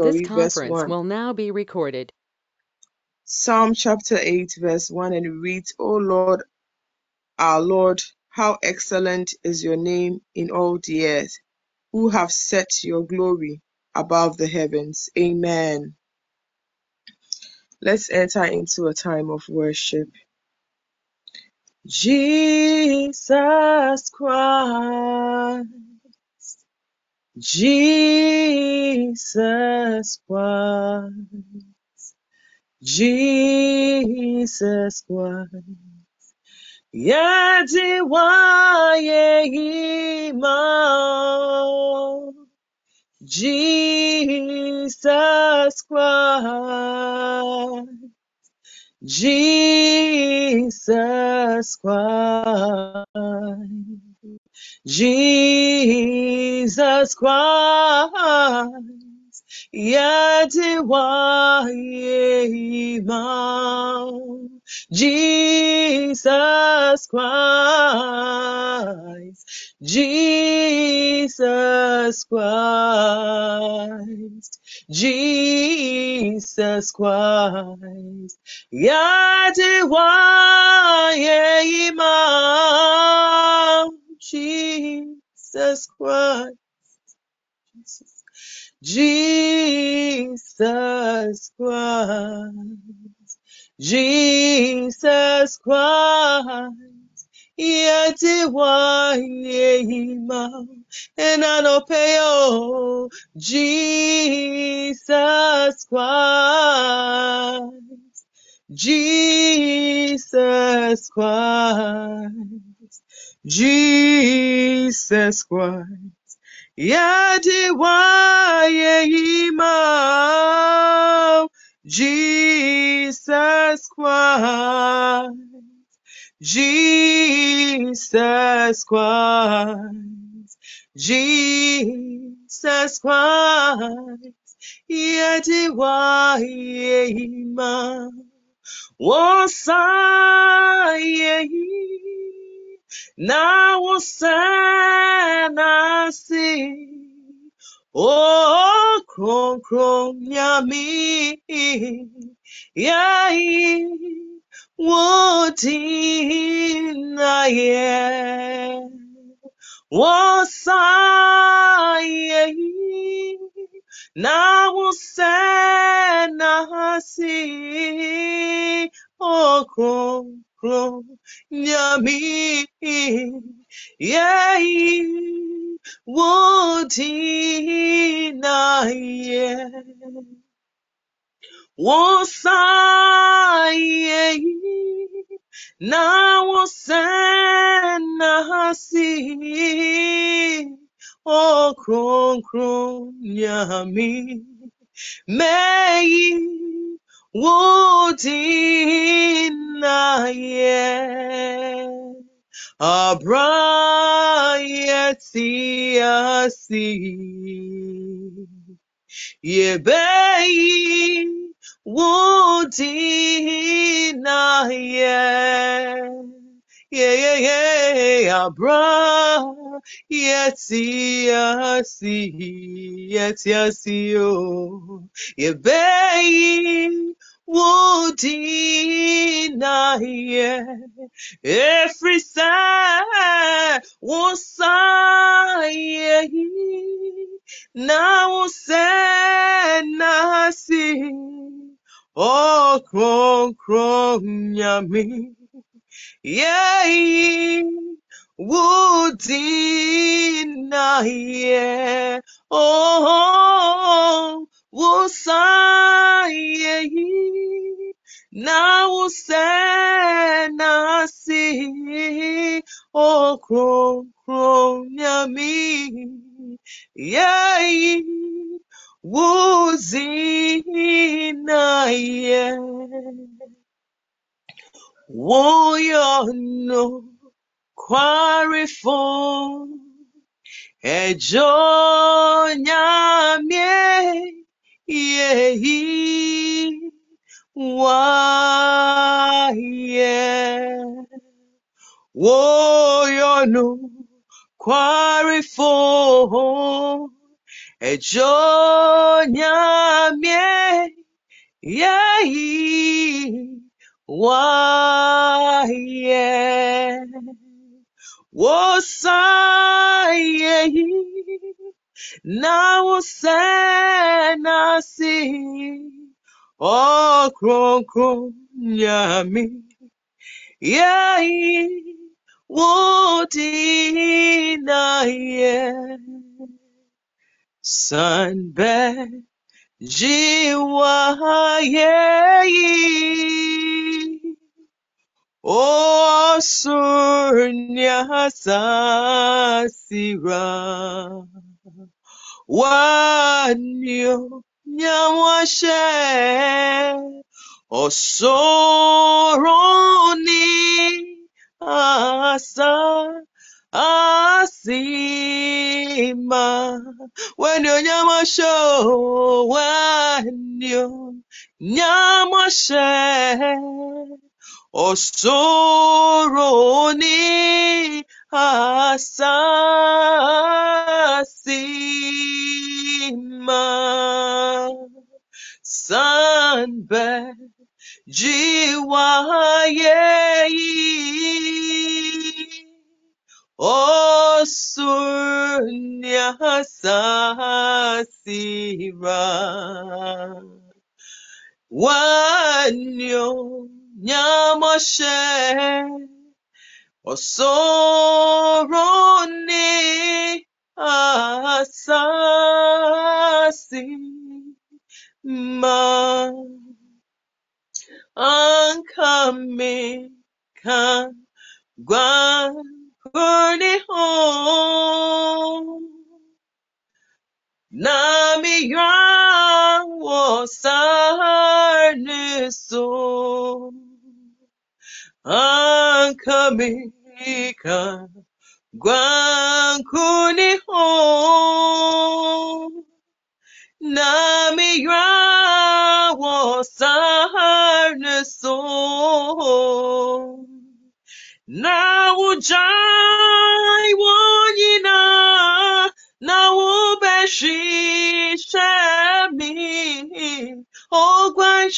This story, verse conference 1. will now be recorded. Psalm chapter 8, verse 1, and it reads, O Lord, our Lord, how excellent is your name in all the earth, who have set your glory above the heavens. Amen. Let's enter into a time of worship. Jesus Christ, Jesus Christ, Jesus Christ. Yadiwaye Imam, Jesus Christ, Jesus Christ, Jesus Christ, Yadiwaye Imam. Jesus Christ, Jesus Christ, Jesus Christ, Yahweh Imam, Jesus Christ, Jesus Christ. Jesus Christ, yeti wa yehima, enanopeo, Jesus Christ, Jesus Christ, Jesus Christ. Yadi wa yehima, Jesus Christ, Jesus Christ, Jesus Christ, Yeti wa yehima, wasayehi, na wasanasi. Oh, kron kron yami, yai, wotina ye, wosaye, na wosena si, oh, kron kron yami, yai. Wodinaye, wosaye, na wosenasi, o kron kron yami, meyi, wodinaye. Abrayetiasi Yebeyi Wudina Ye Yeah, yeah, yeah, Abra Yetiasi Yetiasi Oh. Yebeyi Wudina Ye Every side was say now say nasi oh kron kron yami yeah na yeah oh was say now say nasi oh kron kron yami yai wuzina ye woyo no kwarifo ejo nyamie yehi waye woyo no kwarifo ejo nyamie Yai Waye Wosaye Now Senasi O Kron Kron Yami Yai Wodina Ye Sunbed Jiwa Yei O Surnya Sasira Wanyo Nyamwashe Osoroni Asa Asima. Wanyo Nyamashe Wanyo Nyamashe Osoroni asasima sanbe jiwaye osunya sasira wanyo nyamashe Osoroni asasi ma ankame kan gwan kuni home nami yuan wasarne so ankame kan Gwankuni home Nami Rawo Sarne so Na ujai wonyina Na ubeshi shemi Ogwa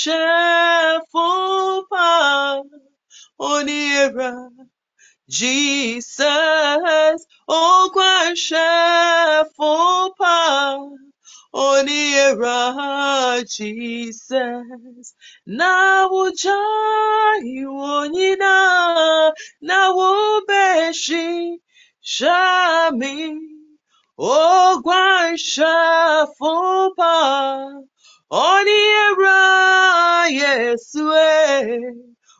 shefupa Oniera Jesus, oh, shefopa, oniera Jesus, na ujai wonyina, na ubeshi, shami, oh, shefopa, oniera Yesue, oh,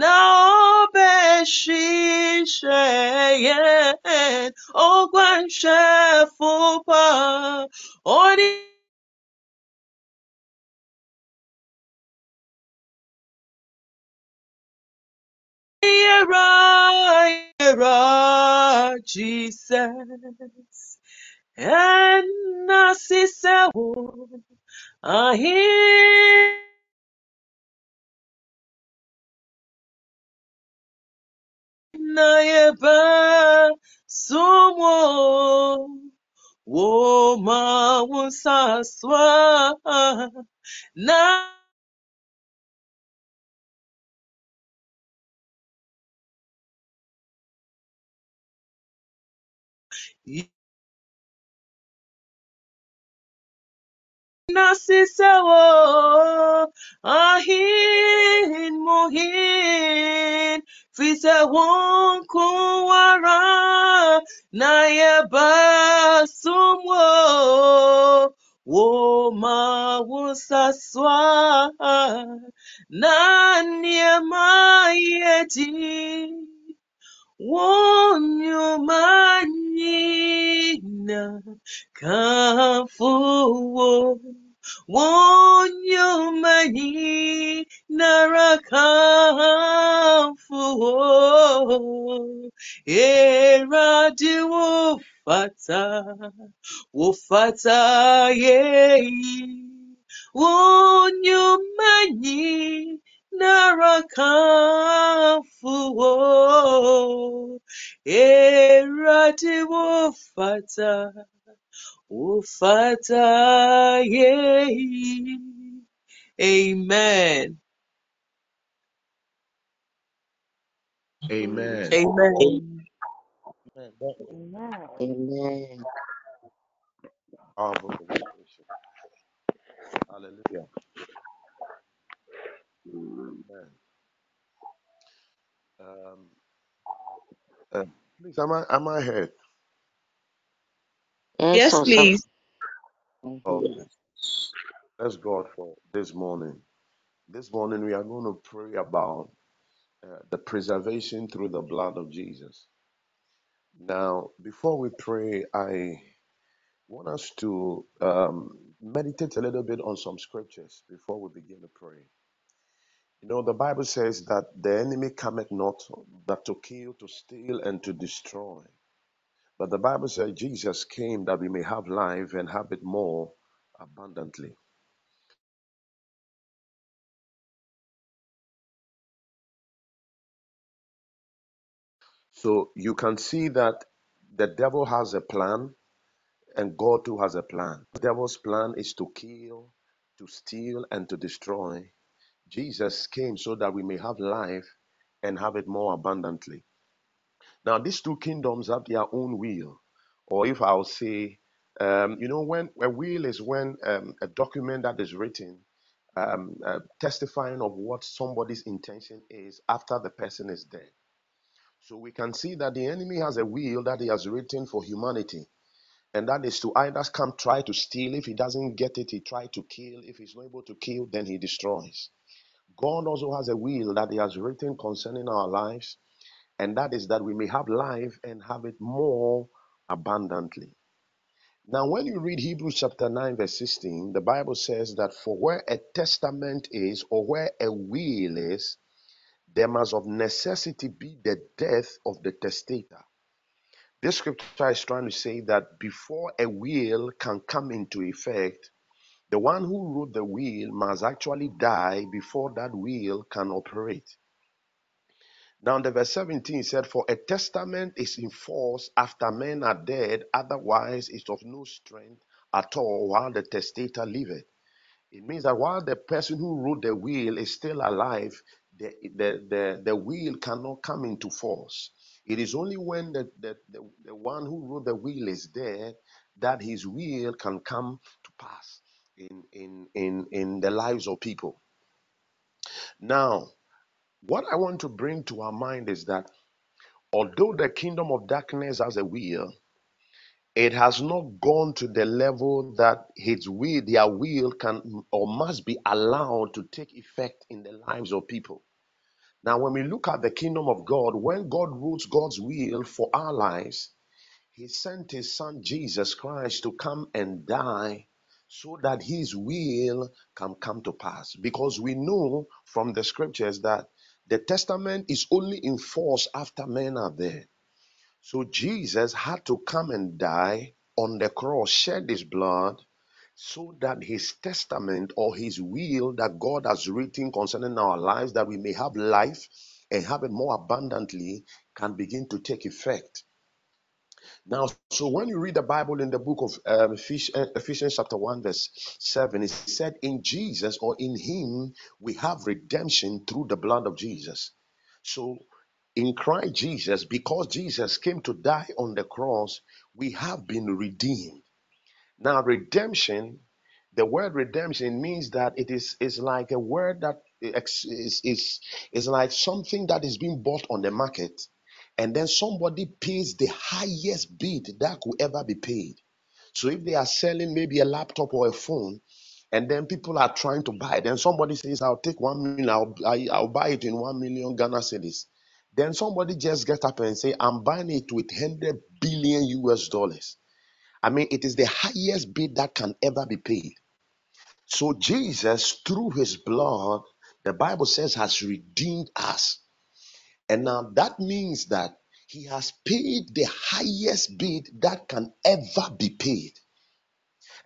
na obeshisheyen ogbanshe fupa oniera oniera Jesus And Nasisewo ahina yeba sumo wo ma wusaswa na Nasisewo ahin muhin fise won kuwara na yeba sumwo wo ma wusaswa na niema yeti Wonyumanyina kafuwo Fuwo eradi wo fata wo fata yeyi wonyumanyi narakafuwo eradi wo fata wo fata yeyi Amen. Amen. Amen. Amen. Amen. Amen. Hallelujah. Amen. Um, uh, please, am I am I heard? Yes, Yes, please. Okay. Let's God for this morning. This morning we are going to pray about uh, the preservation through the blood of Jesus. Now, before we pray, I want us to um, meditate a little bit on some scriptures before we begin to pray. You know, the Bible says that the enemy cometh not but to kill, to steal, and to destroy. But the Bible says Jesus came that we may have life and have it more abundantly. So you can see that the devil has a plan and God too has a plan. The devil's plan is to kill, to steal, and to destroy. Jesus came so that we may have life and have it more abundantly. Now, these two kingdoms have their own will, or if I'll say, um, you know, when a will is when um, a document that is written um, uh, testifying of what somebody's intention is after the person is dead. So we can see that the enemy has a will that he has written for humanity, and that is to either come try to steal. If he doesn't get it, he try to kill. If he's not able to kill, then he destroys. God also has a will that he has written concerning our lives and that is that we may have life and have it more abundantly. Now, when you read Hebrews chapter 9, verse 16, the Bible says that for where a testament is or where a will is, there must of necessity be the death of the testator. This scripture is trying to say that before a will can come into effect, the one who wrote the will must actually die before that will can operate. Now, the verse 17 said, For a testament is in force after men are dead, otherwise it's of no strength at all while the testator liveth. It means that while the person who wrote the will is still alive, the, the, the, the will cannot come into force. It is only when the, the, the, the one who wrote the will is dead that his will can come to pass in, in, in, in the lives of people. Now, what I want to bring to our mind is that Although the kingdom of darkness has a will, it has not gone to the level that his will, their will can or must be allowed to take effect in the lives of people. Now, when we look at the kingdom of God, when God rules God's will for our lives, he sent his son Jesus Christ to come and die so that his will can come to pass. Because we know from the scriptures that the testament is only in force after men are dead. So Jesus had to come and die on the cross, shed his blood, so that his testament or his will that God has written concerning our lives, that we may have life and have it more abundantly, can begin to take effect. Now, so when you read the Bible in the book of um, uh, Ephesians, chapter 1, verse 7, it said, In Jesus or in Him we have redemption through the blood of Jesus. So, in Christ Jesus, because Jesus came to die on the cross, we have been redeemed. Now, redemption, the word redemption means that it is, is like a word that is, is, is like something that is being bought on the market, and then somebody pays the highest bid that could ever be paid. So if they are selling maybe a laptop or a phone, and then people are trying to buy, then somebody says, I'll take one million, I'll, I, I'll buy it in one million Ghana cedis. Then somebody just get up and say, I'm buying it with 100 billion US dollars. I mean, it is the highest bid that can ever be paid. So Jesus, through his blood, the Bible says, has redeemed us. And now that means that he has paid the highest bid that can ever be paid.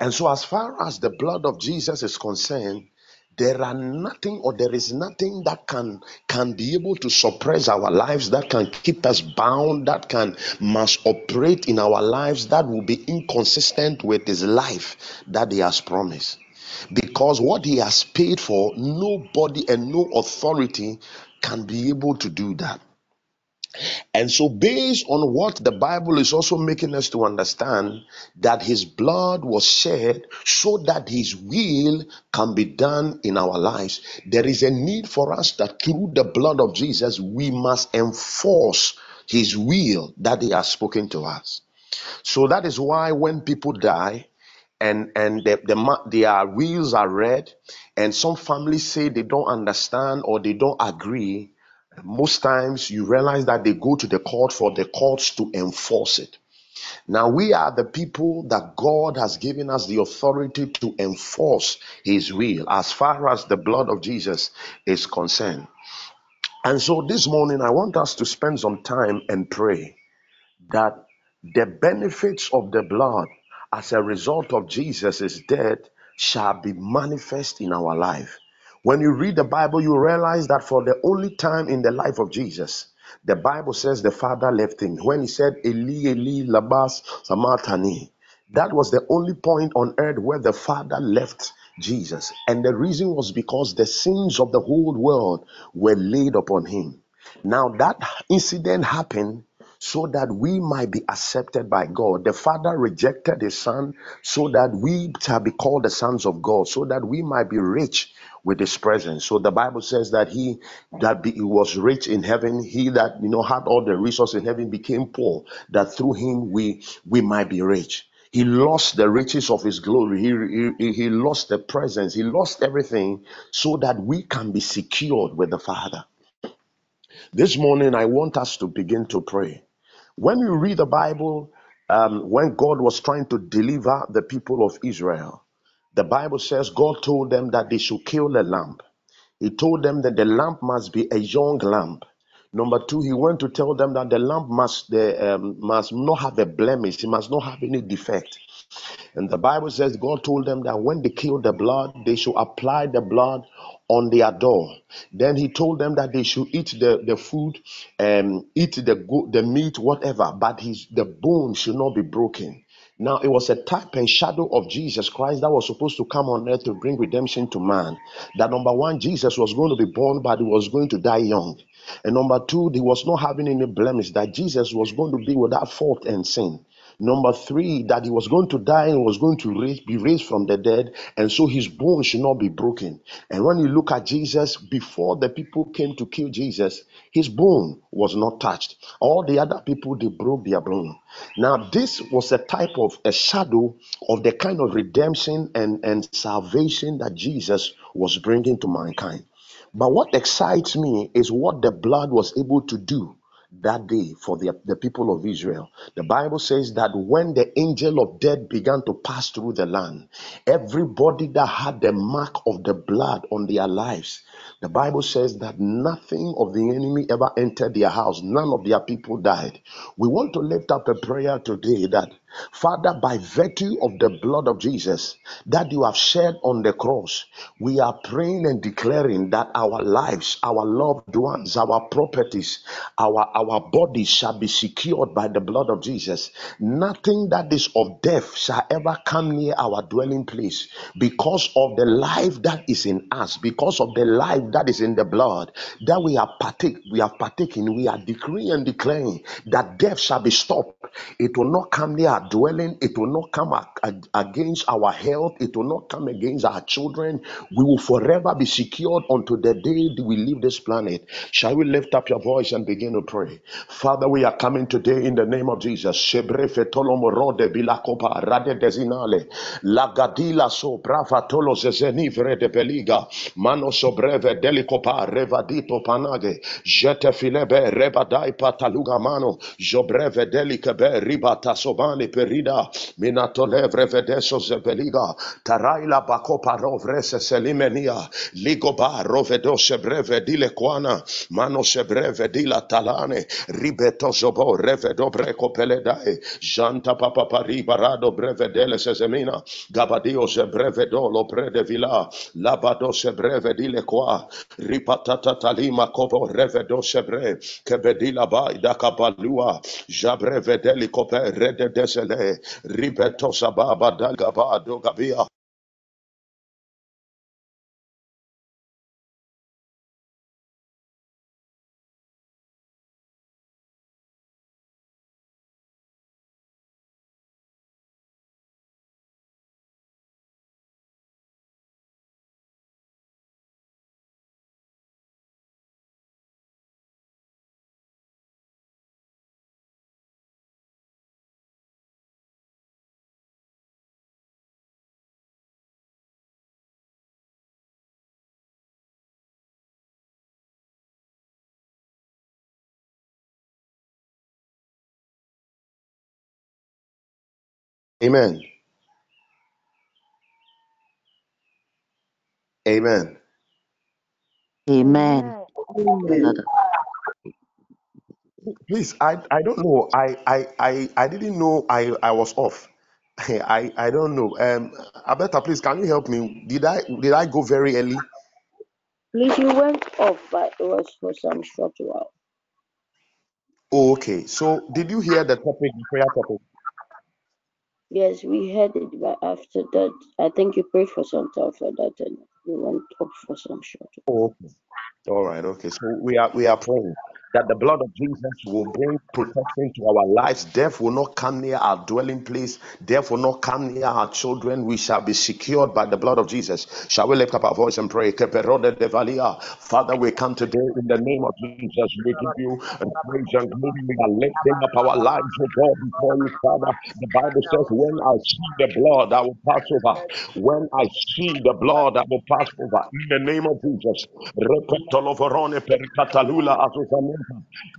And so, as far as the blood of Jesus is concerned, there are nothing or there is nothing that can can be able to suppress our lives that can keep us bound that can must operate in our lives that will be inconsistent with his life that he has promised because what he has paid for nobody and no authority can be able to do that and so, based on what the Bible is also making us to understand, that his blood was shed so that his will can be done in our lives, there is a need for us that through the blood of Jesus, we must enforce his will that he has spoken to us. So, that is why when people die, and and the, the their wills are read and some families say they don't understand or they don't agree most times you realize that they go to the court for the courts to enforce it. Now we are the people that God has given us the authority to enforce his will as far as the blood of Jesus is concerned. And so this morning I want us to spend some time and pray that the benefits of the blood as a result of Jesus' death shall be manifest in our life. When you read the Bible, you realize that for the only time in the life of Jesus, the Bible says the Father left him. When he said, Eli, Eli, Labas, Samatani, that was the only point on earth where the Father left Jesus. And the reason was because the sins of the whole world were laid upon him. Now, that incident happened so that we might be accepted by God. The Father rejected His Son so that we shall be called the sons of God, so that we might be rich with His presence. So the Bible says that He that be, he was rich in heaven, He that you know had all the resources in heaven became poor, that through Him we we might be rich. He lost the riches of his glory. He, he, he lost the presence. He lost everything so that we can be secured with the Father. This morning, I want us to begin to pray. When you read the Bible, um, when God was trying to deliver the people of Israel, the Bible says God told them that they should kill a lamb. He told them that the lamb must be a young lamb. Number two, he went to tell them that the lamb must the, um, must not have a blemish. It must not have any defect. And the Bible says God told them that when they kill the blood, they should apply the blood on their door. Then he told them that they should eat the, the food, um, eat the the meat, whatever, but his the bone should not be broken. Now it was a type and shadow of Jesus Christ that was supposed to come on earth to bring redemption to man. That number one, Jesus was going to be born, but he was going to die young. And number two, he was not having any blemish, that Jesus was going to be without fault and sin. Number three, that he was going to die and was going to raise, be raised from the dead, and so his bones should not be broken. And when you look at Jesus, before the people came to kill Jesus, his bone was not touched. All the other people, they broke their bone. Now, this was a type of a shadow of the kind of redemption and, and salvation that Jesus was bringing to mankind. But what excites me is what the blood was able to do that day for the, the people of Israel. The Bible says that when the angel of death began to pass through the land, everybody that had the mark of the blood on their lives, the Bible says that nothing of the enemy ever entered their house, none of their people died. We want to lift up a prayer today that, Father, by virtue of the blood of Jesus that you have shed on the cross, we are praying and declaring that our lives, our loved ones, our properties, our, our bodies shall be secured by the blood of Jesus. Nothing that is of death shall ever come near our dwelling place because of the life that is in us, because of the life that is in the blood that we have partake, we have partaken, we are decreeing and declaring that death shall be stopped. It will not come near our dwelling, it will not come ag- ag- against our health, it will not come against our children. We will forever be secured unto the day we leave this planet. Shall we lift up your voice and begin to pray? Father, we are coming today in the name of Jesus. Mano sobre breve delikopa revadito panage jete filebe pataluga mano jobreve ribata perida minatole vrevedeso zebeliga, taraila bako paro vrese selimenia ligo ba rovedo sebreve dile quana mano sebreve dila talane ribeto zobo revedo breco peledae, janta papa pari barado brevedele sezemina gabadio se sebrevedo lo prede vila labado se breve dile qua ripatata talima kovo revedo sebre kebedila bai da kabalua jabreve deli kope rede des ribeto sababa dalgaba dogabia amen amen Amen. Amen. Amen. please i i don't know i i i, I didn't know i i was off I, I don't know. Um, Alberta, please, can you help me? Did I did I go very early? Please, you went off, but it was for some short while. Oh, okay. So, did you hear the topic, the prayer topic? Yes, we heard it, but after that, I think you prayed for some time for that, and we went up for some short. Oh, okay. All right, okay. So we are we are praying that the blood of Jesus will bring protection to our lives. Death will not come near our dwelling place. Death will not come near our children. We shall be secured by the blood of Jesus. Shall we lift up our voice and pray? Father, we come today in the name of Jesus. We give you praise and glory. We are lifting up our lives, oh before you, Father. The Bible says, When I see the blood, I will pass over. When I see the blood, I will pass over. In the name of Jesus.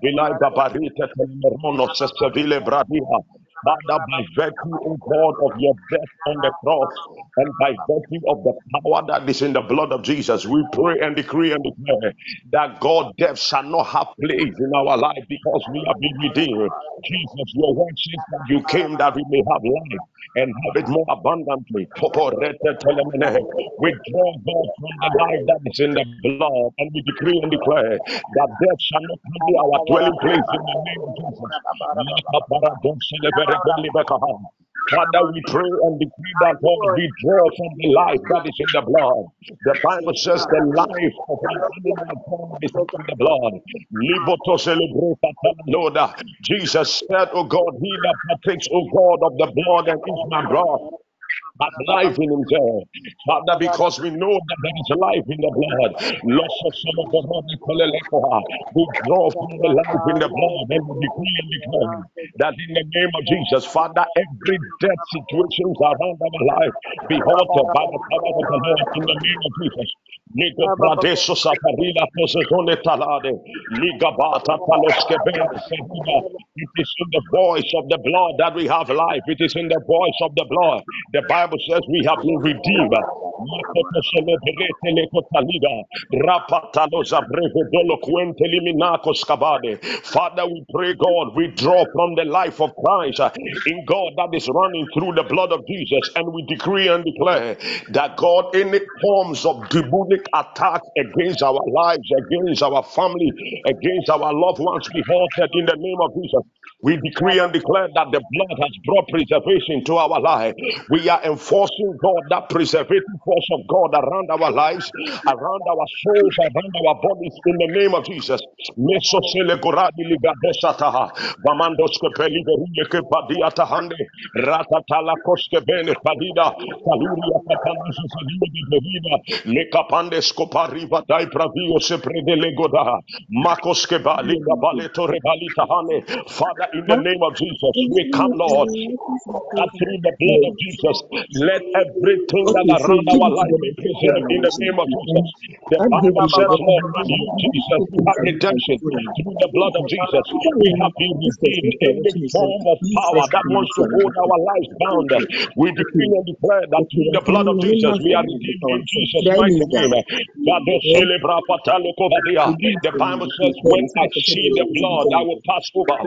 Vilai gabarite telemermono sesevile bradia. Father, by virtue, O God, of your death on the cross, and by virtue of the power that is in the blood of Jesus, we pray and decree and declare that God, death shall not have place in our life because we have been redeemed. Jesus, your word says that you came that we may have life and have it more abundantly. We draw God from the life that is in the blood, and we decree and declare that death shall not near our dwelling place in the name of Jesus. Father, we pray and decree that God we draw from the life that is in the blood. The Bible says the life of an animal is in the blood. Live to celebrate Lord. Jesus said, Oh God, he that partakes, oh God, of the blood and eats my blood but life in him, himself. Father, because we know that there is life in the blood. Loss of some of the we draw from the life in the blood and we decree and declare that in the name of Jesus, Father, every death situations around our life be halted by the power of the Lord in the name of Jesus. Talade. It is in the voice of the blood that we have life. It is in the voice of the blood. The Bible says we have been redeemed. Father, we pray, God, we draw from the life of Christ in God that is running through the blood of Jesus, and we decree and declare that God, any forms of demonic attack against our lives, against our family, against our loved ones, be halted in the name of Jesus. We decree and declare that the blood has brought preservation to our life. We are enforcing God that preservative force of God around our lives, around our souls, around our bodies in the name of Jesus. In the name of Jesus. We come, Lord, that through the blood of Jesus, let everything that around our life be and take care of preserved in the name of Jesus. The Bible the says, oh, Lord, that you, Jesus, have redemption through the blood of Jesus. We have been redeemed. make Any correction, they say, form of power that wants to hold our lives bound, we decree and declare that through the blood of Jesus, we are redeemed in Jesus' mighty name. Vado celebra patale kovadia. we give The Bible says, when I see the blood, I will pass over.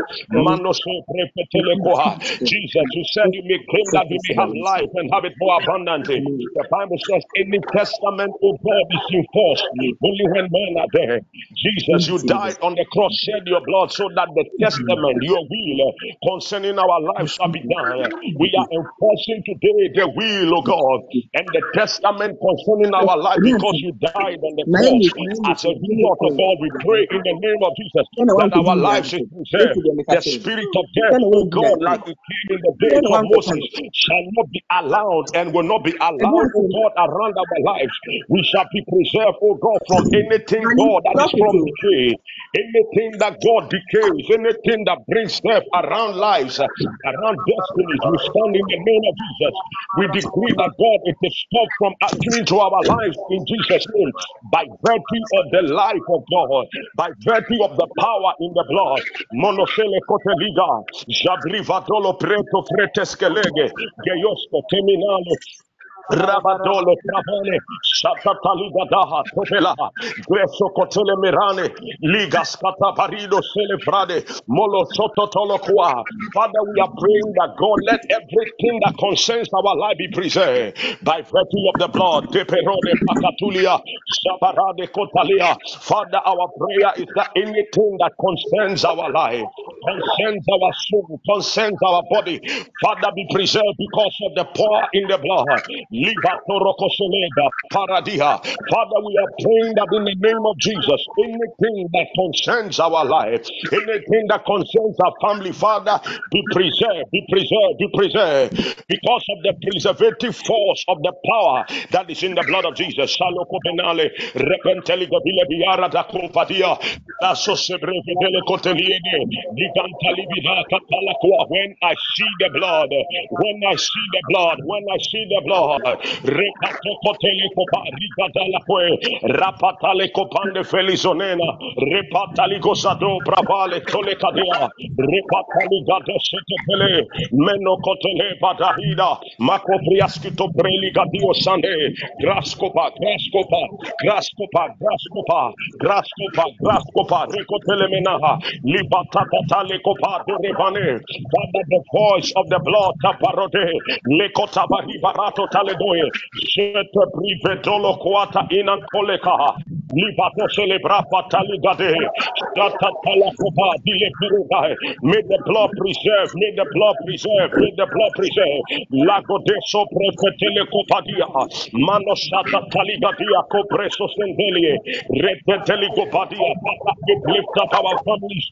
Jesus, you said you claim that we may have life and have it more abundantly. The Bible says, any testament, of God, is enforced only when men are there. Jesus, you died on the cross, shed your blood so that the testament, your will concerning our lives shall be done. We are enforcing today the will, of God, and the testament concerning our life because you died on the cross. As a result of God, we pray in the name of Jesus that our lives is preserved. You make a The change. spirit of death, oh want to do God, like it came in the days of Moses, shall not be allowed and will not be allowed, oh. God, around our lives. We shall be preserved, oh God, from anything, God, that is from decay. Anything that God decays, anything that brings death around lives, around destinies, we stand in the name of Jesus. We decree that God, it is stopped from entering to our lives in Jesus' name by virtue of the life of God, by virtue of the power in the blood. Koteliga, jabrivatolo preto freteskelege, geyosko teminale, Rabadolo Pravane, Shatataliga Topela, Greso Cotele Mirane, Ligas Cataparido Celebrade, Molo Sototolokwa. Father, we are praying that God let everything that concerns our life be preserved by virtue of the blood. Deperone Pakatulia, Sabarade Kotalia. Father, our prayer is that anything that concerns our life, concerns our soul, concerns our body, Father, be preserved because of the power in the blood. Libatorokoselega, Paradiha. Father, we are praying that in the name of Jesus, anything that concerns our life, anything that concerns our family, Father, be preserved, be preserved, be preserved because of the preservative force of the power that is in the blood of Jesus. Saloko benale, repenteli gabile biara da kompadia, laso sebreve dele koteliene, gigantali kapala kwa. When I see the blood, when I see the blood, when I see the blood, repato kotele kopa, rigadala kwe, rapatale kopande felizonena, repatali gozado bravale tole kadea, repatali gado setepele, meno kotele badahida, makopriaskito preli gadio sande, graskopa, graskopa, graskopa, graskopa, graskopa, graskopa, rekotele menaha, libatata tale kopa de rebane, Father, the voice of the blood, taparode, lekota barato taledoye, shete Libato celebra dile. May the blood preserve. May the blood preserve. May the blood preserve. Lago de sopre fetele. Mano sendelie. We lift up our families.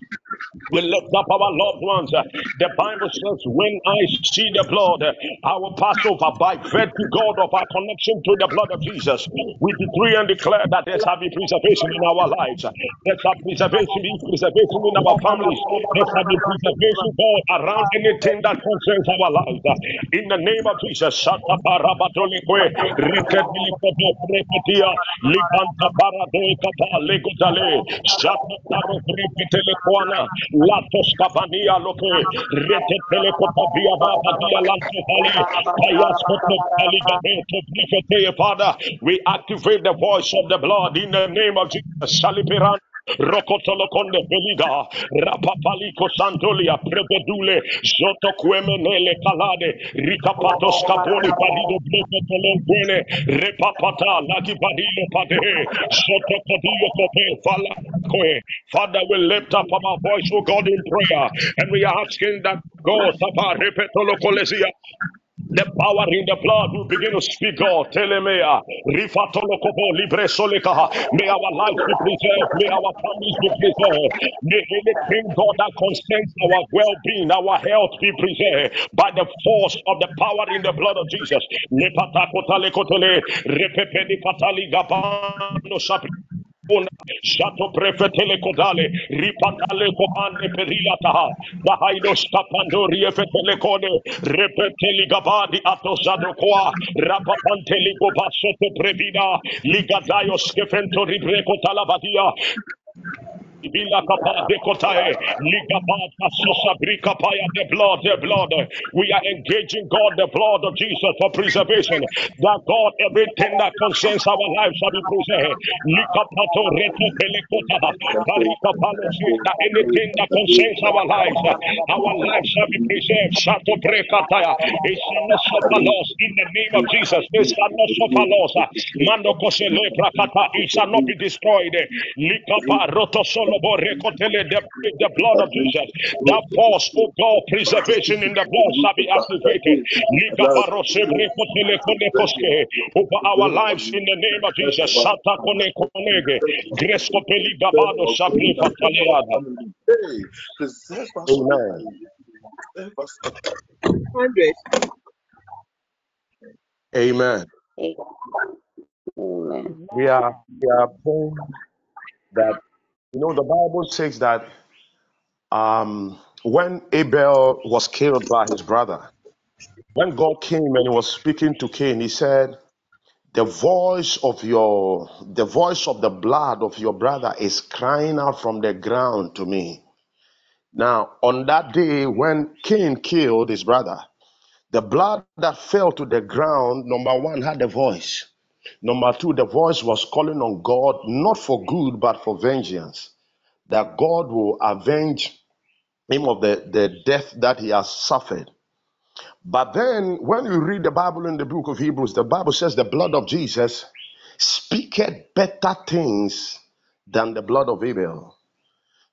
We lift up our loved ones. The Bible says, when I see the blood, I will pass over by virtue, God, of our connection to the blood of Jesus. We decree and declare that there shall be preservation in our lives. There shall preservation preservation in our families. There shall be preservation, God, around anything that concerns our lives. In the name of Jesus, Kapania Loke, Babadia Lantopale, Payaskopo Paligabeto Prefete, Father, we activate the voice of the blood in the name of Jesus. Salipiran Rokotolokonde Beliga, Rapapaliko Santolia, Prebedule, Joto Quemenele Calade, Ricapato Scapoli Parido Blepetolone, Repapata, Laki Padilo Pade, Joto Codillo Cope, Fala. Father, we lift up our voice, oh God, in prayer, and we are asking that God, Sapa, Repetolocolesia, the power in the blood will begin to speak, God. Telemea, uh, Rifatolokobo, Libre Solekaha. May our lives be preserved. May our families be preserved. May anything, God, that concerns our well being, our health be preserved by the force of the power in the blood of Jesus. Lepatakotalekotele, Repepedi Patali Gabano Shato prefetele kodale, ripatale kopande perilata, bahaido skapando riefetele kode, repeteli gabadi atosado kwa, rapapante ligo basoto previda, ligadayo skefento ribreko talabadia, Bila kapa de kotae, liga bata sosa brika paya, the blood, the blood. We are engaging God, the blood of Jesus for preservation. That God, everything that concerns our lives shall be preserved. Lika pato reto pelekota, parika palo that anything that concerns our lives, our lives shall be preserved. Shato breka taya, it shall not in the name of Jesus. It shall not suffer loss. Mando kosele brakata, it shall be destroyed. Likapa roto solo The the blood of Jesus. That force, oh God, preservation in the blood shall be activated. Likapa rose brekotele kone koske, Over our lives in the name of Jesus. Sata kone konege. Gresko peli gabado sabri fataleada. Hey, preserve us from the Amen. preserve us. 100. Amen. Amen. We are we are praying that you know the Bible says that um when Abel was killed by his brother, when God came and he was speaking to Cain, he said, The voice of your the voice of the blood of your brother is crying out from the ground to me. Now, on that day when Cain killed his brother, the blood that fell to the ground, number one, had a voice. Number two, the voice was calling on God not for good but for vengeance. That God will avenge him of the, the death that he has suffered. But then, when you read the Bible in the book of Hebrews, the Bible says the blood of Jesus speaketh better things than the blood of Abel.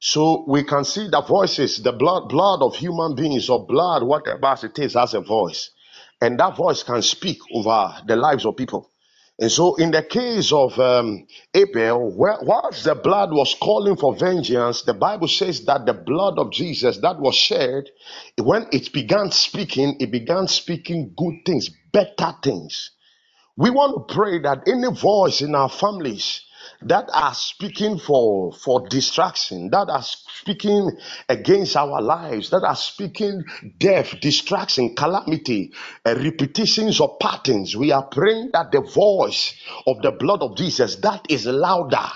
So we can see the voices, the blood, blood of human beings or blood, whatever it is, has a voice. And that voice can speak over the lives of people. And so, in the case of um, Abel, whilst the blood was calling for vengeance, the Bible says that the blood of Jesus that was shed, when it began speaking, it began speaking good things, better things. We want to pray that any voice in our families that are speaking for for distraction, that are speaking against our lives, that are speaking death, distraction, calamity, uh, repetitions of patterns, we are praying that the voice of the blood of Jesus that is louder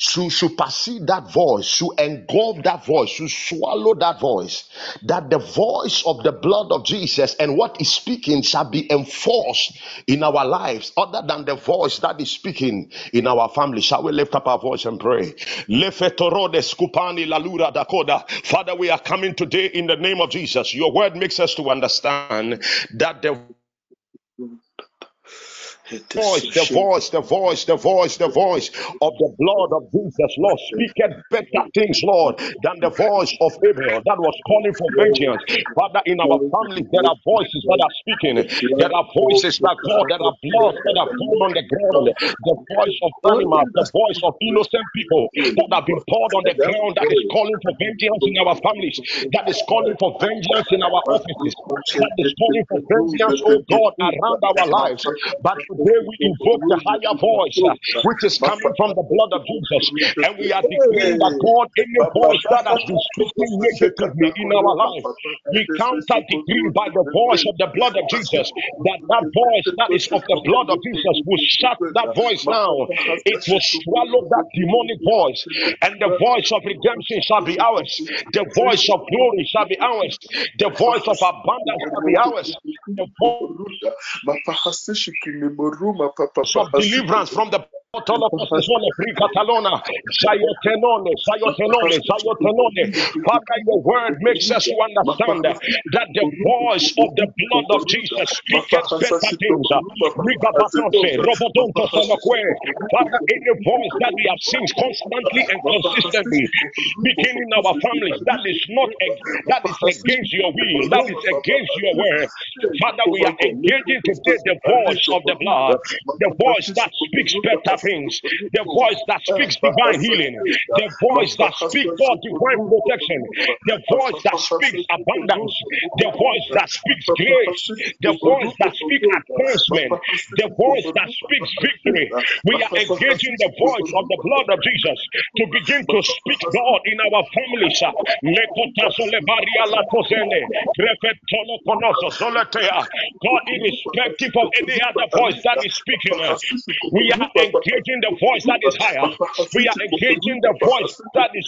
should supersede that voice, should engulf that voice, should swallow that voice, that the voice of the blood of Jesus and what is speaking shall be enforced in our lives, other than the voice that is speaking in our family. Shall we lift up our voice and pray? Father, we are coming today in the name of Jesus. Your word makes us to understand that the voice, the voice, the voice, the voice, the voice of the blood of Jesus, Lord, speaketh better things, Lord, than the voice of Abel that was calling for vengeance. Father, in our families, there are voices that are speaking. There are voices that God, there are blood that have gone on the ground. The voice of animals, the voice of innocent people that have been poured on the ground that is calling for vengeance in our families, that is calling for vengeance in our offices, that is calling for vengeance, oh God, around our lives. But today we invoke the higher voice, uh, which is coming from the blood of Jesus, and we are declaring that God, any voice that has been speaking negatively in our life, we counter decree by the voice of the blood of Jesus that that voice that is of the blood of Jesus will shut that voice down. It will swallow that demonic voice, and the voice of redemption shall be ours. The voice of glory shall be ours. The voice of abundance shall be ours. The voice of deliverance from the Pricatalona, Zayotenone, Zayotenone, Zayotenone. Father, your word makes us understand that the voice of the blood of Jesus speaketh better things. Father, any voice that we have seen constantly and consistently in our families that is not that is against your will, that is against your word. Father, we are engaging today the voice of the blood, the voice that speaks better things, the voice that speaks divine healing, the voice that speaks Super divine protection, the voice that speaks abundance, the voice that speaks grace, the voice that speaks advancement, the voice that speaks victory. We are engaging the voice of the blood of Jesus to begin to speak God in our families. God, irrespective of any other voice that is speaking, uh, we are engaging the voice that is higher. We are engaging the voice that is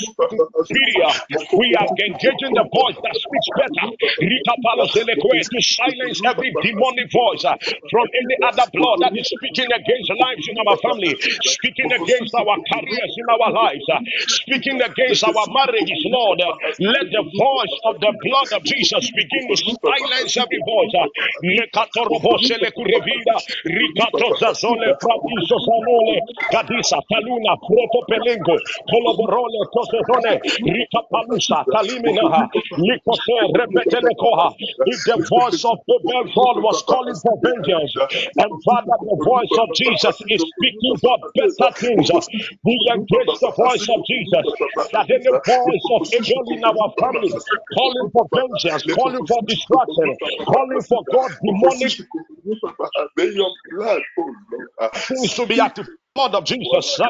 superior. We are engaging the voice that speaks better. To silence every demonic voice uh, from any other blood that is speaking against lives in our family, speaking against our careers in our lives, uh, speaking against our marriages, Lord. Let the voice of the blood of Jesus begin to silence every voice. uh, Rikato Zazole, Fradiso Zanole, Gadisa, Taluna, Proto Pelengo, Coloborole, Tosozone, Rika Palusa, Taliminaha, Likose, Repetelekoha. If the voice of the God was calling for vengeance, and Father, the voice of Jesus is speaking for better things, we engage the voice of Jesus. That any voice of evil in our family, calling for vengeance, calling for destruction, calling for God, demonic May your blood, oh things to be active. Blood of Jesus.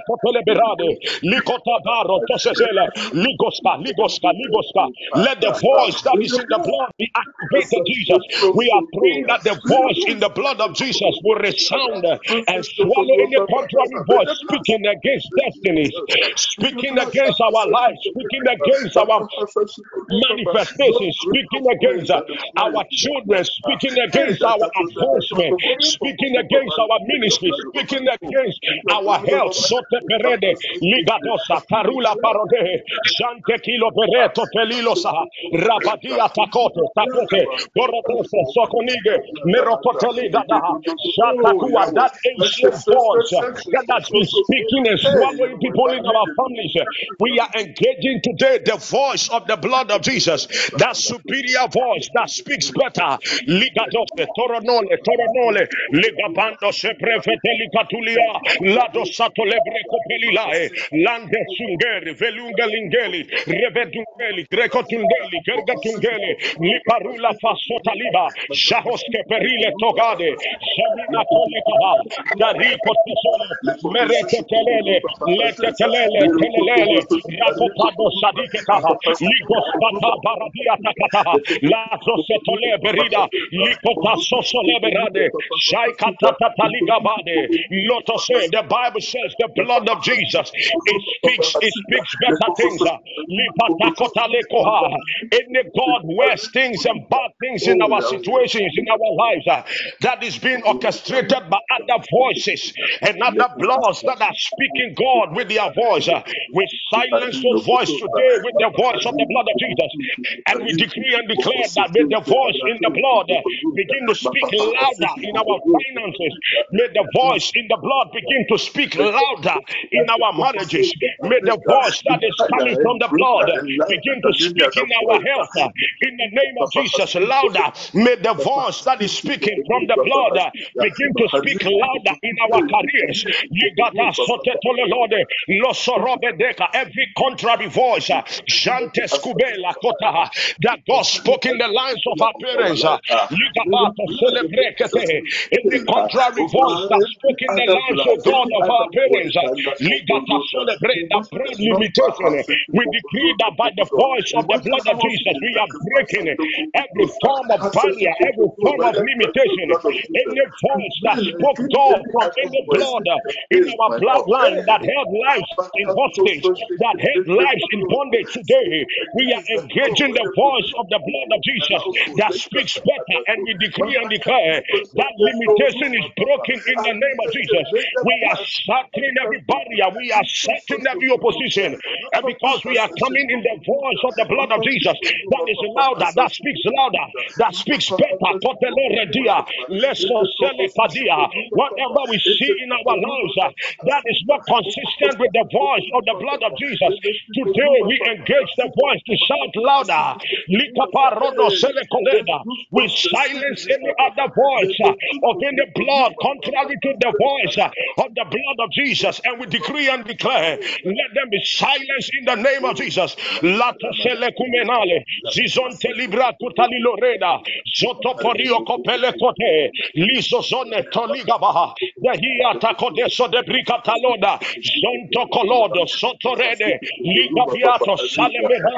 Let the voice that is in the blood be activated, Jesus. We are praying that the voice in the blood of Jesus will resound and swallow any contrary voice speaking against destinies, speaking against our lives, speaking against our manifestations, speaking against our children, speaking against our advancement, speaking against our ministry, speaking against our health. Sote perede, ligadosa, tarula parode, jante kilo bereto pelilo saha, rabadia takote, takote, gorotose, sokonige, merokoteli gadaha, shatakua, that ancient uh, that has been speaking and swallowing people in our families. We are engaging today the voice of the blood of Jesus, that superior voice that speaks better. Ligadose, toronole, toronole, ligabando se seprefeteli katulia, Rado sato lebre copelilae, lande sungeri, velunga lingeli, revedungeli, grecotungeli, gergatungeli, li parula fasota liba, shahoske perile togade, semina colecaba, darico tisole, merete telele, lete telele, telelele, rapopado sadike kaha, ligos bata baradia takata, lazo seto leberida, lico paso soleberade, shai katatata ligabade, lotose de Bible says the blood of Jesus, it speaks, it speaks better things. Any God worse things and bad things in our situations, in our lives, uh, that is being orchestrated by other voices and other bloods that are speaking God with their voice. uh, we silence those voices today with the voice of the blood of Jesus. And we decree and declare that may the voice in the blood uh, begin to speak louder in our finances. May the voice in the blood begin to speak louder in our marriages. May the voice that is coming from the blood begin to speak in our health. In the name of Jesus, louder. May the voice that is speaking from the blood begin to speak louder in our careers. Every contrary voice, that God spoke in the lives of our parents. Every contrary voice that spoke in the lives of God of our parents. uh, Ligata celebrate that limitation. We decree that by the voice of the blood of Jesus, we are breaking every form of barrier, every form of limitation, any voice that spoke God from any blood in our bloodline that held lives in hostage, that held lives in bondage today. We are engaging the voice of the blood of Jesus that speaks better, and we decree and declare that limitation is broken in the name of Jesus. We are shattering every barrier, we are shattering every opposition. And because we are coming in the voice of the blood of Jesus, that is louder, that speaks louder, that speaks better. Whatever we see in our lives uh, that is not consistent with the voice of the blood of Jesus, today we engage the voice to shout louder. We silence any other voice uh, of any blood contrary to the voice uh, of the blood of Jesus, and we decree and declare, let them be silenced in the name of Jesus. Zizonte libra kutali loreda, kopele kote,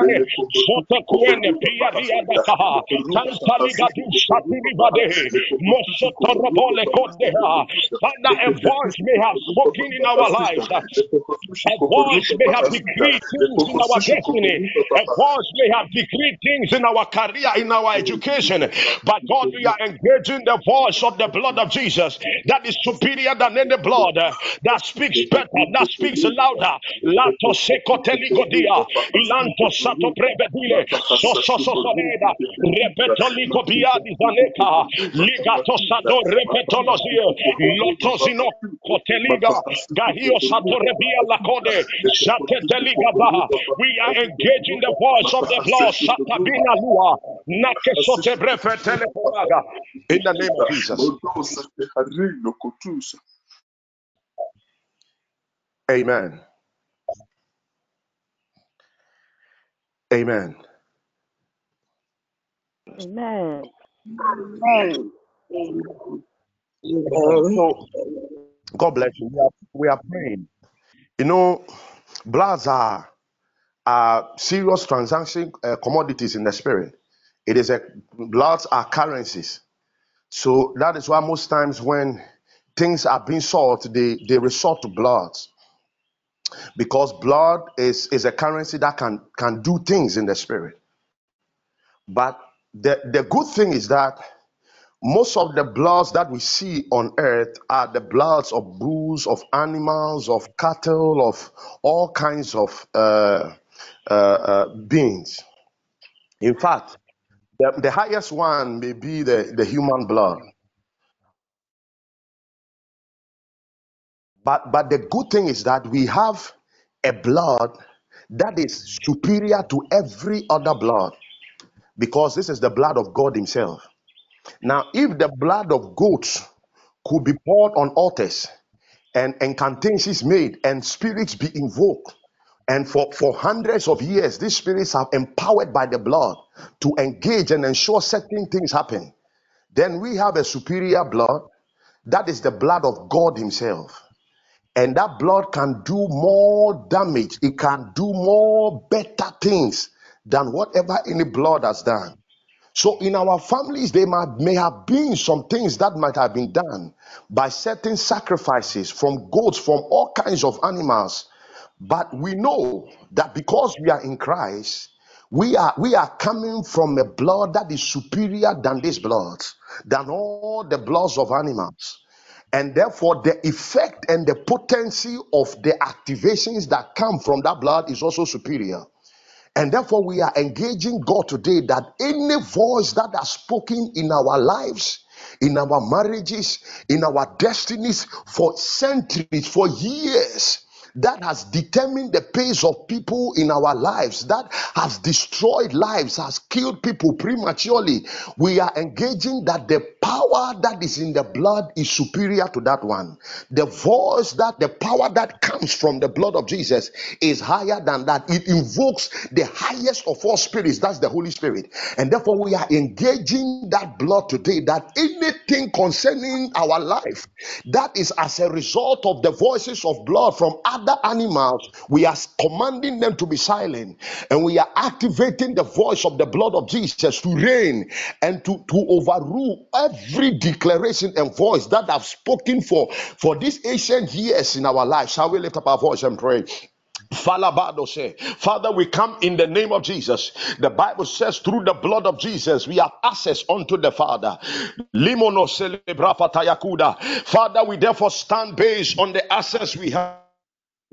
de zonto pia ria dakaha, tanta liga du satiri bade, mosoto robole kodeha. Father, a voice may have spoken in our lives. A voice may have decreed things in our destiny. A voice may have decreed things in our career, in our education. But God, we are engaging the voice of the blood of Jesus that is superior than any blood, that speaks better, that speaks louder. Lato sato ligato sado repetolosia, loto zino koteliga, gahio sato lakode, shate teliga baha. We are engaging the voice of the blood, satabina lua, nake sote brefetele poraga. In the name of Jesus. Amen. Amen. Amen. Amen. So, God bless you. We are, we are praying. You know, bloods are, are serious transaction uh, commodities in the spirit. It is a bloods are currencies. So that is why most times when things are being sought, they, they resort to bloods because blood is, is a currency that can, can do things in the spirit. But the, the good thing is that most of the bloods that we see on earth are the bloods of bulls, of animals, of cattle, of all kinds of uh, uh, uh, beings. In fact, the, the highest one may be the, the human blood. But, but the good thing is that we have a blood that is superior to every other blood because this is the blood of God Himself. Now, if the blood of goats could be poured on altars and incantations made and spirits be invoked, and for, for hundreds of years, these spirits are empowered by the blood to engage and ensure certain things happen, then we have a superior blood that is the blood of God Himself. And that blood can do more damage, it can do more better things than whatever any blood has done. So in our families, there might, may have been some things that might have been done by certain sacrifices from goats, from all kinds of animals. But we know that because we are in Christ, we are we are coming from a blood that is superior than this blood, than all the bloods of animals. And therefore, the effect and the potency of the activations that come from that blood is also superior. And therefore, we are engaging God today that any voice that has spoken in our lives, in our marriages, in our destinies for centuries, for years, that has determined the pace of people in our lives, that has destroyed lives, has killed people prematurely. We are engaging that the power that is in the blood is superior to that one. The voice that the power that comes from the blood of Jesus is higher than that. It invokes the highest of all spirits, that's the Holy Spirit. And therefore, we are engaging that blood today that anything concerning our life that is as a result of the voices of blood from other animals, we are commanding them to be silent and we are activating the voice of the blood of Jesus to reign and to, to overrule every declaration and voice that I've spoken for for these ancient years in our life. Shall we lift up our voice and pray? Father, we come in the name of Jesus. The Bible says, through the blood of Jesus, we have access unto the Father. Father, we therefore stand based on the access we have.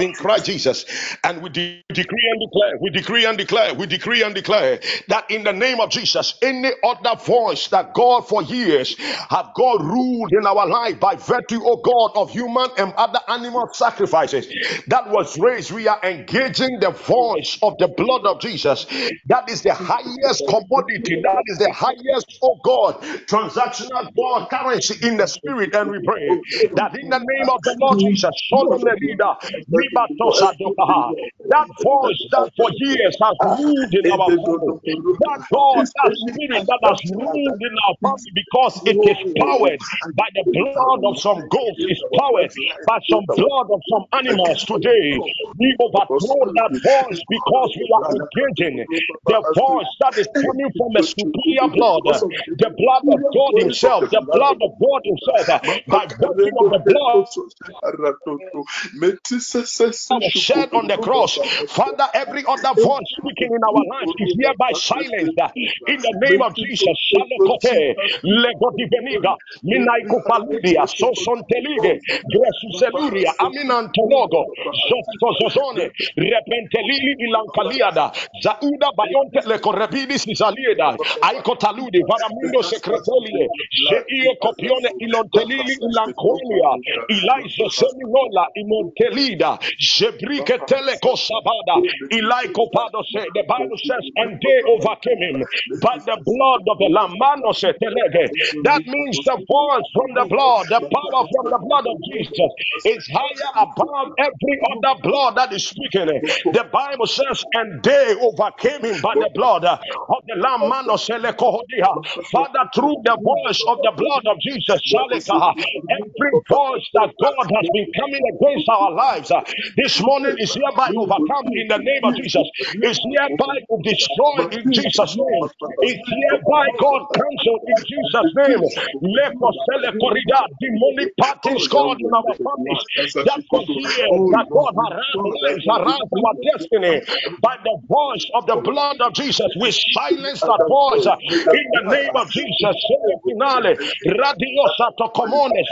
in Christ Jesus. And we de- decree and declare, we decree and declare, we decree and declare that in the name of Jesus, any other voice that God for years have God ruled in our life by virtue, oh God, of human and other animal sacrifices that was raised, we are engaging the voice of the blood of Jesus. That is the highest commodity, that is the highest, oh God, transactional God currency in the spirit. And we pray that in the name of the Lord Jesus, That voice that for years has ruled in our family, that God, that spirit that has ruled in our family because it is powered by the blood of some goats, is powered by some blood of some animals today. We overthrow that voice because we are engaging. The voice that is coming from a superior blood, the blood of God Himself, the blood of God Himself, by virtue of the blood shed on the cross. Father, every other voice speaking in our lives is hereby silenced uh, in the name of Jesus. Shalekote, Legodiveniga, Minaikopaludia, Sosontelige, Gresuseluria, Aminantologo, Repentelili Ilankaliada, Zauda Bayonte Lekorebidis Izalieda, Aikotaludi, Varamundo Secretolie, Copione Ilontelili Eliza Imontelida, Jebrike Teleko Sabada, Ilaiko Pado say the Bible says, and they overcame him by the blood of the Lamb. Mano se telege. That means the force from the blood, the power from the blood of Jesus is higher above every other blood that is speaking. The Bible says, and they overcame him by the blood of the Lamb. Mano se le. Father, through the voice of the blood of Jesus, every voice that God has been coming against our lives uh, this morning is hereby overcome in the name of Jesus. Is hereby destroyed in Jesus' name. Is hereby God cancelled in Jesus' name. Demonic parties, God, in our families. That years that God lives, harassed our destiny. By the voice of the blood of Jesus, we silence that voice uh, in the name of Jesus. Finale,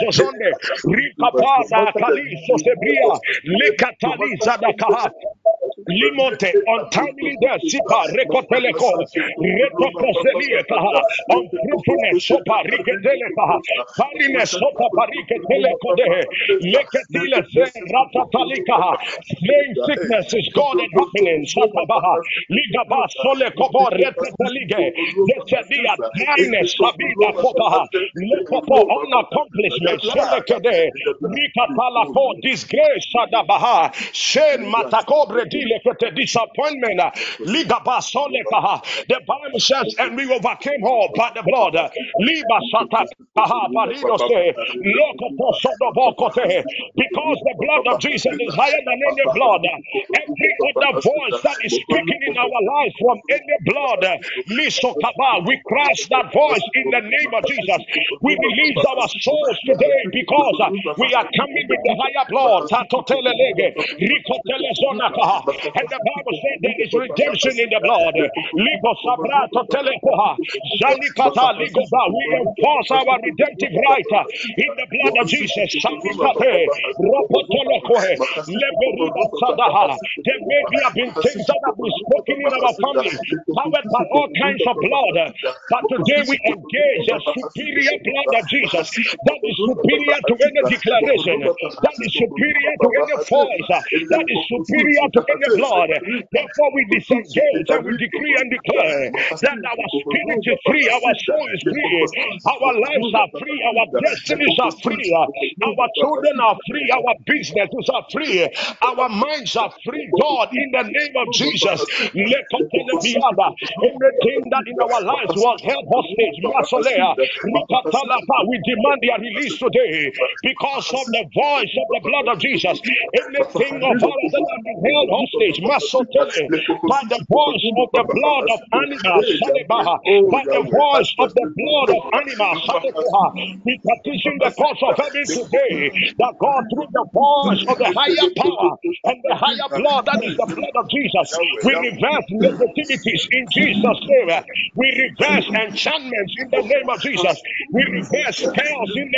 zozonde, rikapada, kaliso sebria, lekatali zadakaha. Limonte, untimely death, Sipa, Recoteleko, Retocoselie, Kaha, unfruitfulness, Sopa, Ricetele, Kaha, Paliness, Sopa, Paricetele, Kodehe, Leketile, Ratatalikaha, Flame sickness is God and happening, Satabaha, Ligaba, Sole, Kobo, Retetelige, Desedia, dryness, Sabida, Kopaha, Lekopo, unaccomplishment, Selekede, Rikatalako, disgrace, Sadabaha, Shen, Matakobre, Dilekete, disappointment, uh. The Bible says, and we overcame all by the blood. Liba, Lokopo, Sodobokote, because the blood of Jesus is higher than any blood. Every other voice that is speaking in our lives from any blood, we crush that voice in the name of Jesus. We release our souls today because we are coming with the higher blood. And the Bible said there is redemption in the blood. Ligo sabrato ligoba. We enforce our redemptive right in the blood of Jesus. There may be have been things that have been spoken in our family, covered by all kinds of blood. But today we engage the superior blood of Jesus that is superior to any declaration, that is superior to any voice, that is superior to any blood. Therefore, we disengage and we decree and declare that our spirit is free, our soul is free, our lives are free, our destinies are free, uh, our children are free, our businesses are free, our minds are free, God, in the name of Jesus. let. Anything that in our lives was held hostage, we demand their release today because of the voice of the blood of Jesus. Anything of ours that has been held hostage Masotele, by the voice of the blood of animals, Salebaha, by the voice of the blood of animals, Salebaha, we petition the cause of heaven today that God, through the voice of the higher power and the higher blood, that is the blood of Jesus, we reverse negativities in Jesus' name. We reverse enchantments in the name of Jesus. We reverse chaos in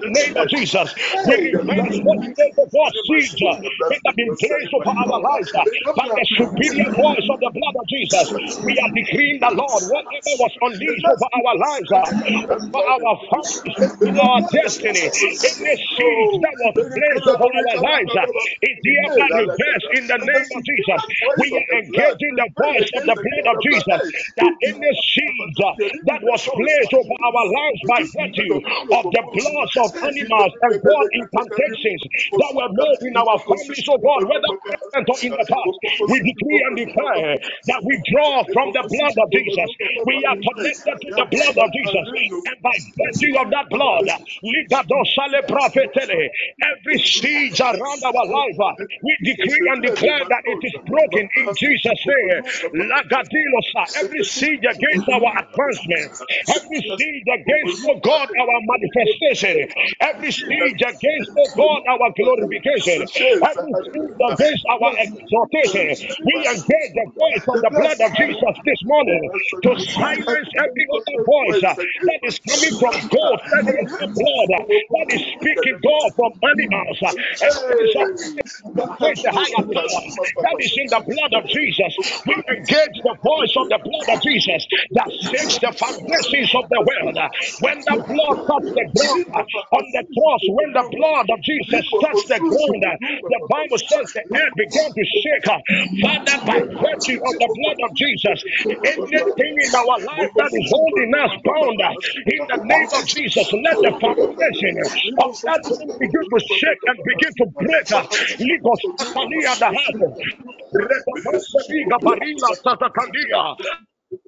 the name of Jesus. We reverse what the God seeds uh, that have been placed our lives by the superior voice of the blood of Jesus. We are decreeing the Lord, whatever was unleashed over our lives, uh, over our families, over our destiny, In any seeds that was placed over our lives, uh, is hereby reversed in the name of Jesus. We are engaging the voice of the blood of Jesus that any seed uh, that was placed over our lives by virtue of the blood of animals and God incantations that were made in our families, oh God, whether present or in the we decree and declare that we draw from the blood of Jesus. We are connected to the blood of Jesus, and by virtue of that blood, every siege around our life, we decree and declare that it is broken in Jesus' name. Every siege against our advancement, every siege against, oh God, our manifestation, every siege against, oh God, our glorification, every siege against our we engage the voice of the blood of Jesus this morning to silence every other voice uh, that is coming from God, that is the blood, uh, that is speaking God from animals, uh, that is in the blood of Jesus. We engage the voice of the blood of Jesus that shakes the foundations of the world. When the blood touched the ground on the cross, when the blood of Jesus touched the ground, the Bible says the earth began to shake. Father, uh, by virtue of the blood of Jesus, anything in our life that is holding us bound, uh, in the name of Jesus, let the foundation of that begin to shake and begin to break. Ligos Atalia the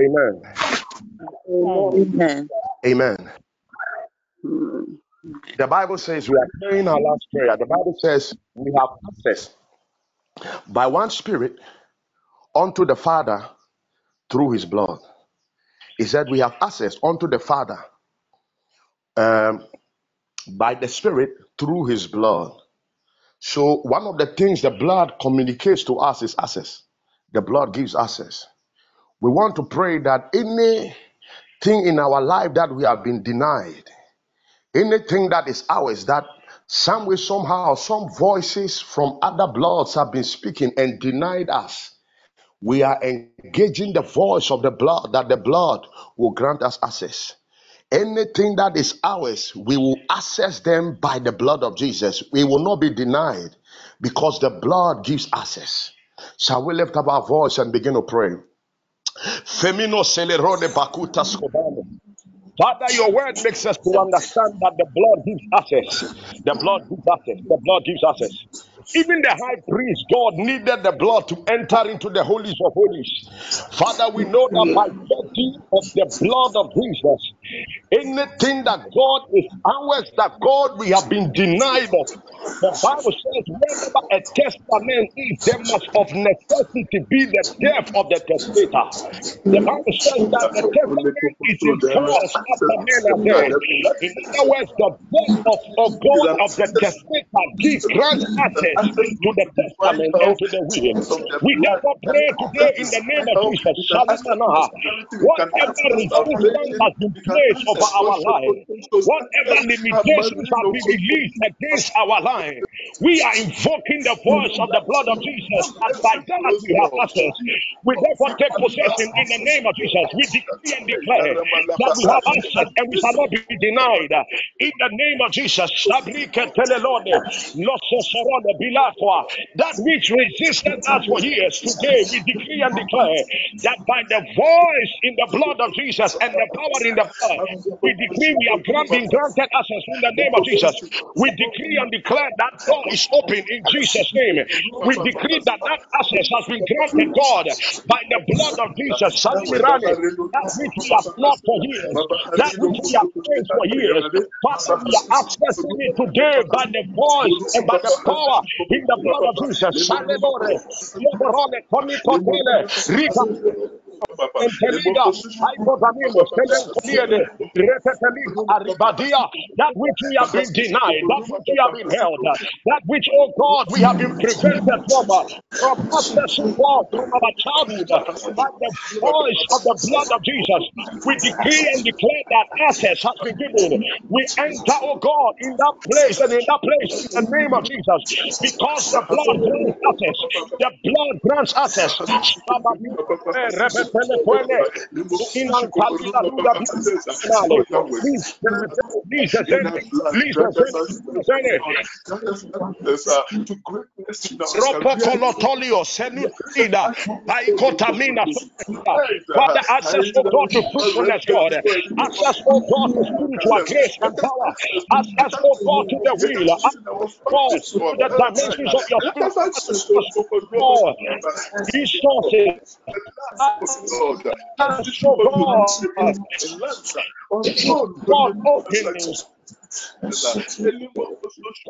Amen. Amen. Amen. Mm. The Bible says we are praying our last prayer. The Bible says we have access by one spirit unto the Father through his blood. He said we have access unto the Father um, by the Spirit through his blood. So, one of the things the blood communicates to us is access. The blood gives access. We want to pray that anything in our life that we have been denied, anything that is ours, that some way, somehow, some voices from other bloods have been speaking and denied us. We are engaging the voice of the blood, that the blood will grant us access. Anything that is ours, we will access them by the blood of Jesus. We will not be denied because the blood gives access. Shall we lift up our voice and begin to pray? Celerone. Father, your word makes us to understand that the blood gives access. The blood gives access. The blood gives access. Even the high priest, God needed the blood to enter into the holies of holies. Father, we know that by virtue of the blood of Jesus, anything that God is ours, that God we have been denied of. The Bible says, whenever a testament is, there must of necessity be the death of the testator. The Bible says that the testament is in force after men are dead. In other words, the death of, of God of the testator gives grants access to the testament and to the will. We therefore pray today in the name of Jesus. Whatever resistance has been placed over our life, whatever limitations have been released against our life, we are invoking the voice of the blood of Jesus, and by that we have access. We therefore take possession in the name of Jesus. We decree and declare that we have access and we shall not be denied. In the name of Jesus, That which resisted us for years, today we decree and declare that by the voice in the blood of Jesus and the power in the blood, we decree we have grant- been granted access in the name of Jesus. We decree and declare that door is open in Jesus' name. We decree that that access has been granted, God, by the blood of Jesus. That which we have not for years, that which we have prayed for years. Father, we are accessing it today by the voice and by the power in the blood of Jesus. Rika That which we have been denied, that which we have been held, that which, oh God, we have been prevented from, uh, from accessing God from our childhood, uh, by the voice of the blood of Jesus. We decree and declare that access has been given. We enter, oh God, in that place and in that place in the name of Jesus, because the blood grants access. The blood grants access. Eh, please, please, to oh God, to fruitfulness, God. Oh to oh God, to resources. Access, oh God, God openings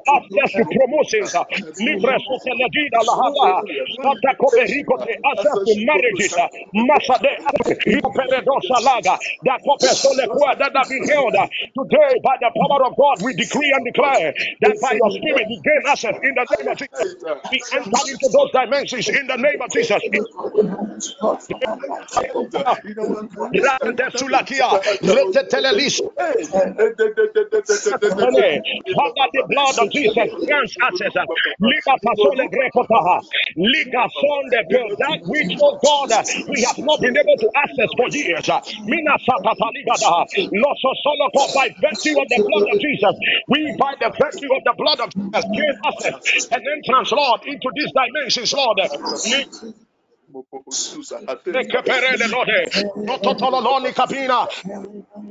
access to promotions, uh, libre sotelevida lahava, sata copericote, access to marriages, uh, masade, peredosa laga, that copesole that have been held uh, today by the power of God. We decree and declare that by your spirit we gain access in the name of Jesus. We enter into those dimensions in the name of Jesus. Rande sulakia, retetelelis, Father, the blood of Jesus grants access. Liga pasole grekotaha. Liga sonde. That which, oh God, we have not been able to access for years. Mina satata ligada. Loso solo by virtue of the blood of Jesus. We, by the virtue of the blood of Jesus, gain access and entrance, Lord, into these dimensions, Lord. Lord.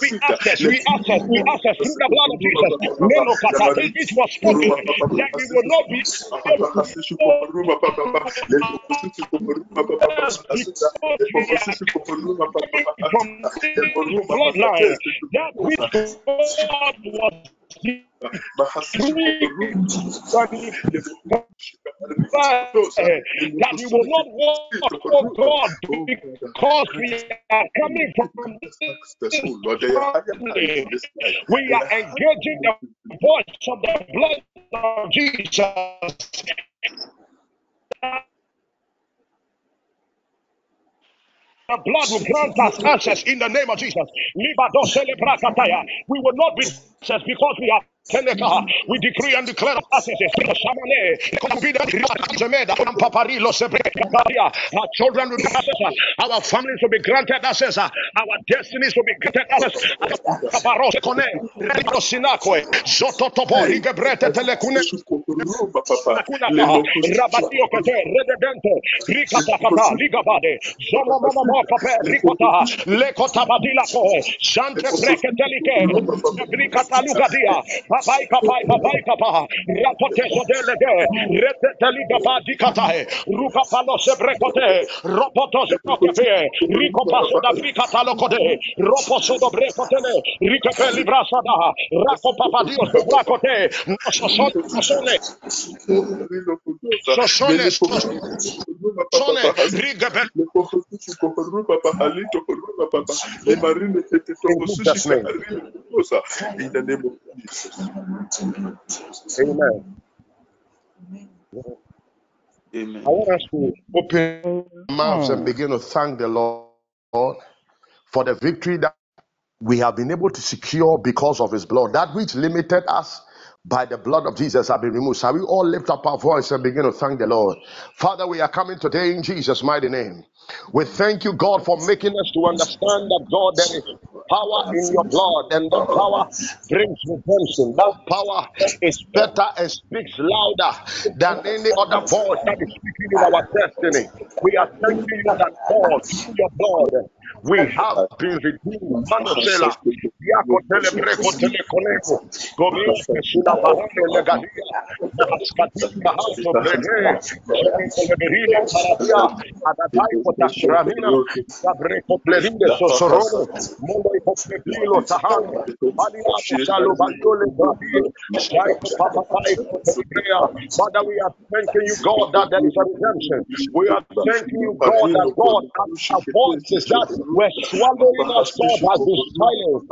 we access, we access, we access through the blood of Jesus. Meno Katati, it was spoken that we will not be from bloodline. That which God was that we will not walk, oh God, because we are coming from we are engaging the voice of the blood of Jesus. The blood will grant us access in the name of Jesus. We will not be because we are We decree and declare. Shamane, Our children will be access. Our families will be granted access. Our destinies will be granted access. Kabaros kone, Redo Sinakwe, Zototopo, Ligebrete Telekune. Rabatio Kate, Rededente, Rikata Ligabade, Zomo Momo Kape, Lekota Badila Koe, Sante Breketelike, Rikata Lugadia, papai papai papai papai. Rapote sodele de reteteli capa di catae ruca palo se brecote ropoto se procope rico passo da brica talo cote roposo do brecotele rico pe librasa da papai papa dio se bracote nosso sol sole. Sole sole. Riga bel in the name of Amen. Amen. I want us to open our mouths and hmm. begin to thank the Lord for the victory that we have been able to secure because of his blood. That which limited us by the blood of Jesus have been removed. Shall we all lift up our voice and begin to thank the Lord? Father, we are coming today in Jesus' mighty name. We thank you, God, for making us to understand that God, there is power in your blood, and that power brings redemption. That power is better and speaks louder than any other voice that is speaking in our destiny. We are thanking you that God, your blood, we have been redeemed. Father, we are thanking you, God, that there is a redemption. We are thanking you, God, that God, our voices that were swallowing us, God, has been silenced.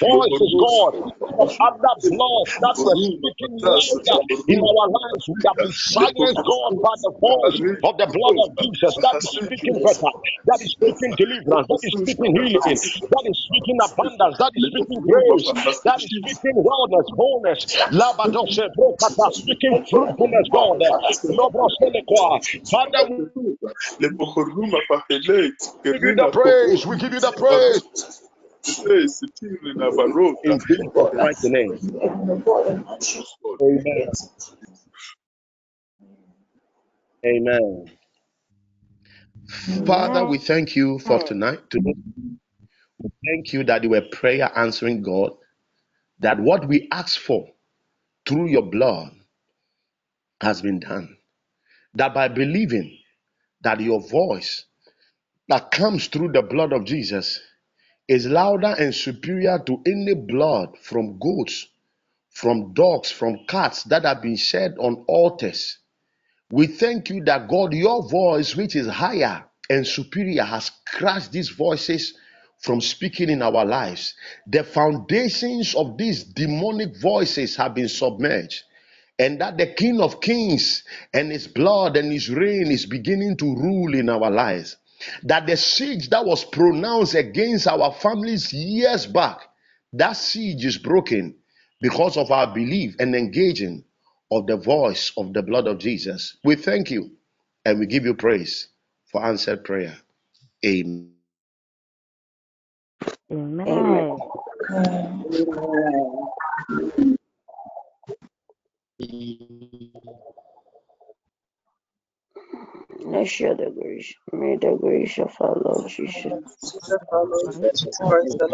voice of God, of other blood that were speaking louder in our lives. We have been silenced, God, by the voice of the blood of Jesus. That is speaking better, that is speaking deliverance, that is speaking healing, that is speaking abundance, that is speaking grace, that is speaking wellness, wholeness, labadose, speaking fruitfulness, God. Father, we the praise, we give you the praise. In Jesus' mighty name. Amen. Amen. Father, we thank you for tonight. Today. We thank you that you were prayer answering God, that what we ask for through your blood has been done. That by believing that your voice that comes through the blood of Jesus is louder and superior to any blood from goats, from dogs, from cats that have been shed on altars. We thank you that God, your voice, which is higher and superior, has crushed these voices from speaking in our lives. The foundations of these demonic voices have been submerged and that the King of Kings and his blood and his reign is beginning to rule in our lives. That the siege that was pronounced against our families years back, that siege is broken because of our belief and engaging of the voice of the blood of Jesus. We thank you and we give you praise for answered prayer. Amen. Amen. Let's share the grace. May the grace of our Lord Jesus, Christ, the